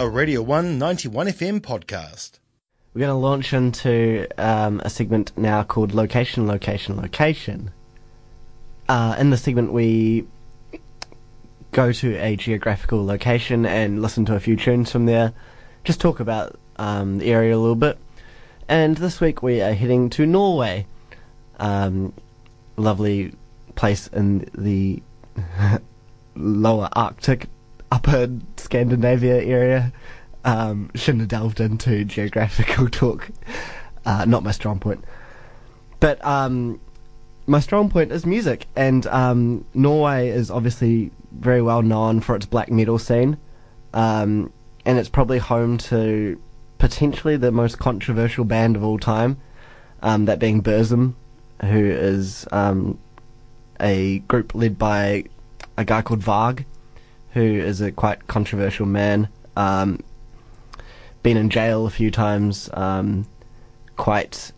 a Radio 1 91 FM podcast. We're going to launch into um, a segment now called Location, Location, Location. Uh, in the segment, we go to a geographical location and listen to a few tunes from there, just talk about um, the area a little bit. And this week, we are heading to Norway. Um, lovely place in the lower Arctic, upper Scandinavia area. Um, shouldn't have delved into geographical talk. Uh, not my strong point. But um, my strong point is music, and um, Norway is obviously very well known for its black metal scene, um, and it's probably home to potentially the most controversial band of all time, um, that being Burzum, who is um, a group led by a guy called Varg, who is a quite controversial man. Um, been in jail a few times. Um, quite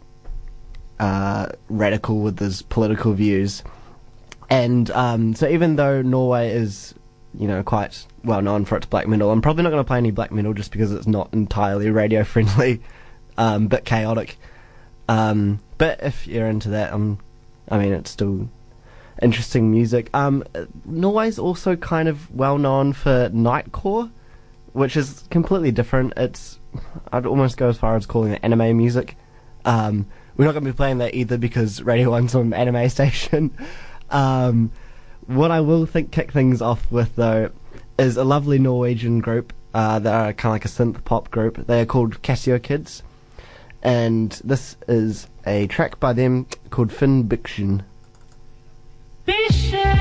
uh, radical with his political views, and um, so even though Norway is, you know, quite well known for its black metal, I'm probably not going to play any black metal just because it's not entirely radio friendly, um, bit chaotic. Um, but if you're into that, um, I mean, it's still interesting music. Um, Norway's also kind of well known for nightcore, which is completely different. It's I'd almost go as far as calling it anime music. Um, we're not going to be playing that either because Radio One's on anime station. Um, what I will think kick things off with though is a lovely Norwegian group uh, that are kind of like a synth pop group. They are called Casio Kids, and this is a track by them called Finn Biction. Min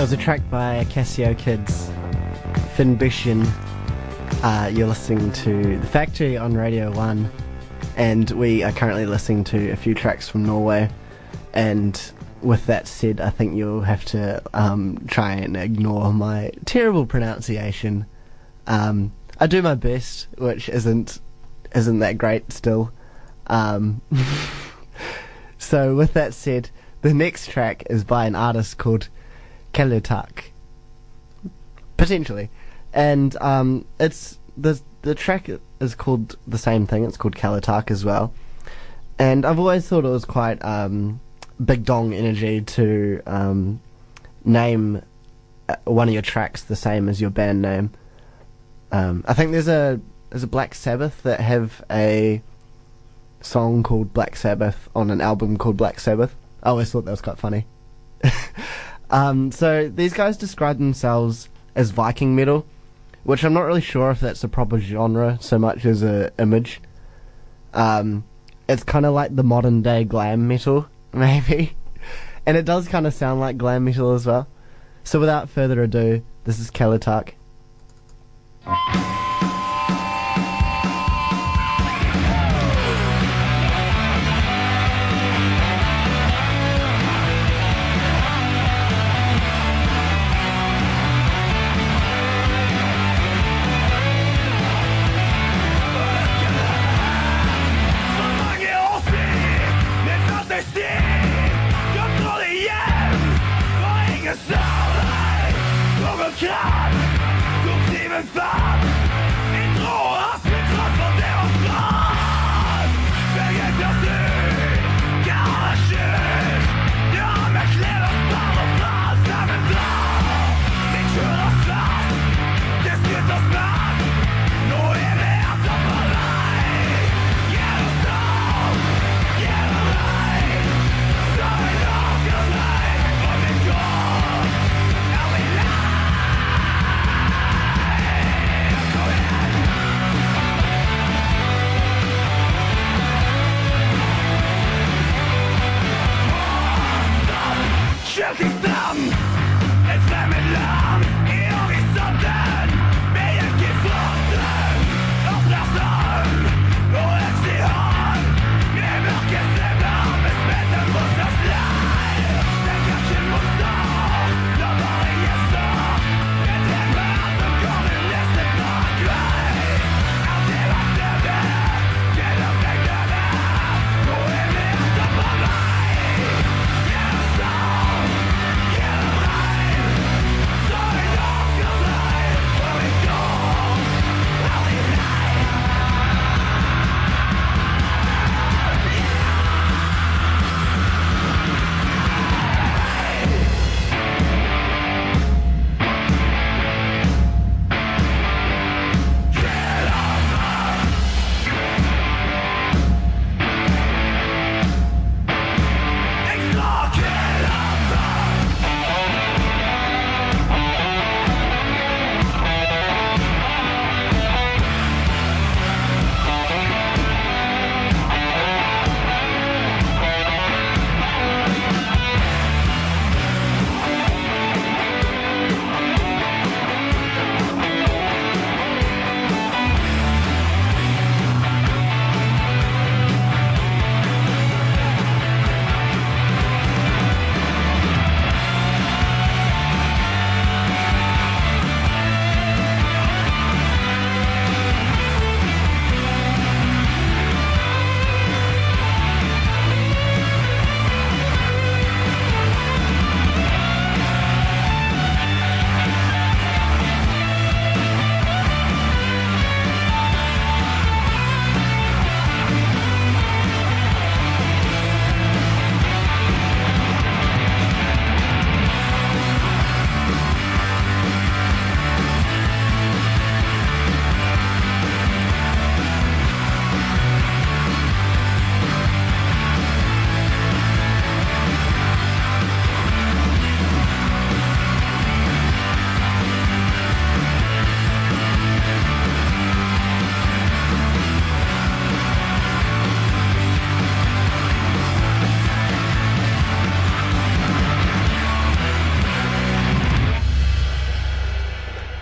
was a track by Casio Kids, Finbition. Uh, you're listening to The Factory on Radio 1, and we are currently listening to a few tracks from Norway. And with that said, I think you'll have to um, try and ignore my terrible pronunciation. Um, I do my best, which isn't isn't that great still. Um, so with that said, the next track is by an artist called Kvelertak. Potentially. And um, it's the the track is called the same thing, it's called Kvelertak as well. And I've always thought it was quite um, big dong energy to um, name uh, one of your tracks the same as your band name. Um, I think there's a there's a Black Sabbath that have a song called Black Sabbath on an album called Black Sabbath. I always thought that was quite funny. um, so these guys describe themselves as Viking metal, which I'm not really sure if that's a proper genre so much as a image. Um, it's kind of like the modern day glam metal, maybe, and it does kind of sound like glam metal as well. So without further ado, this is Kvelertak.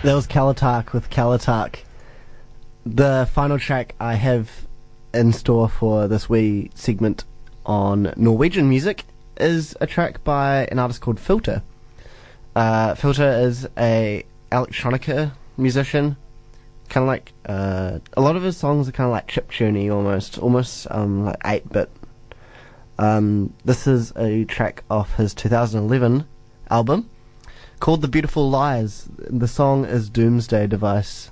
That was Kvelertak with Kvelertak. The final track I have in store for this wee segment on Norwegian music is a track by an artist called Filter. Uh, Filter is a electronica musician, kind of like uh, a lot of his songs are kind of like chiptune almost, almost um, like eight bit. Um, this is a track off his 2011 album called The Beautiful Lies. The song is Doomsday Device.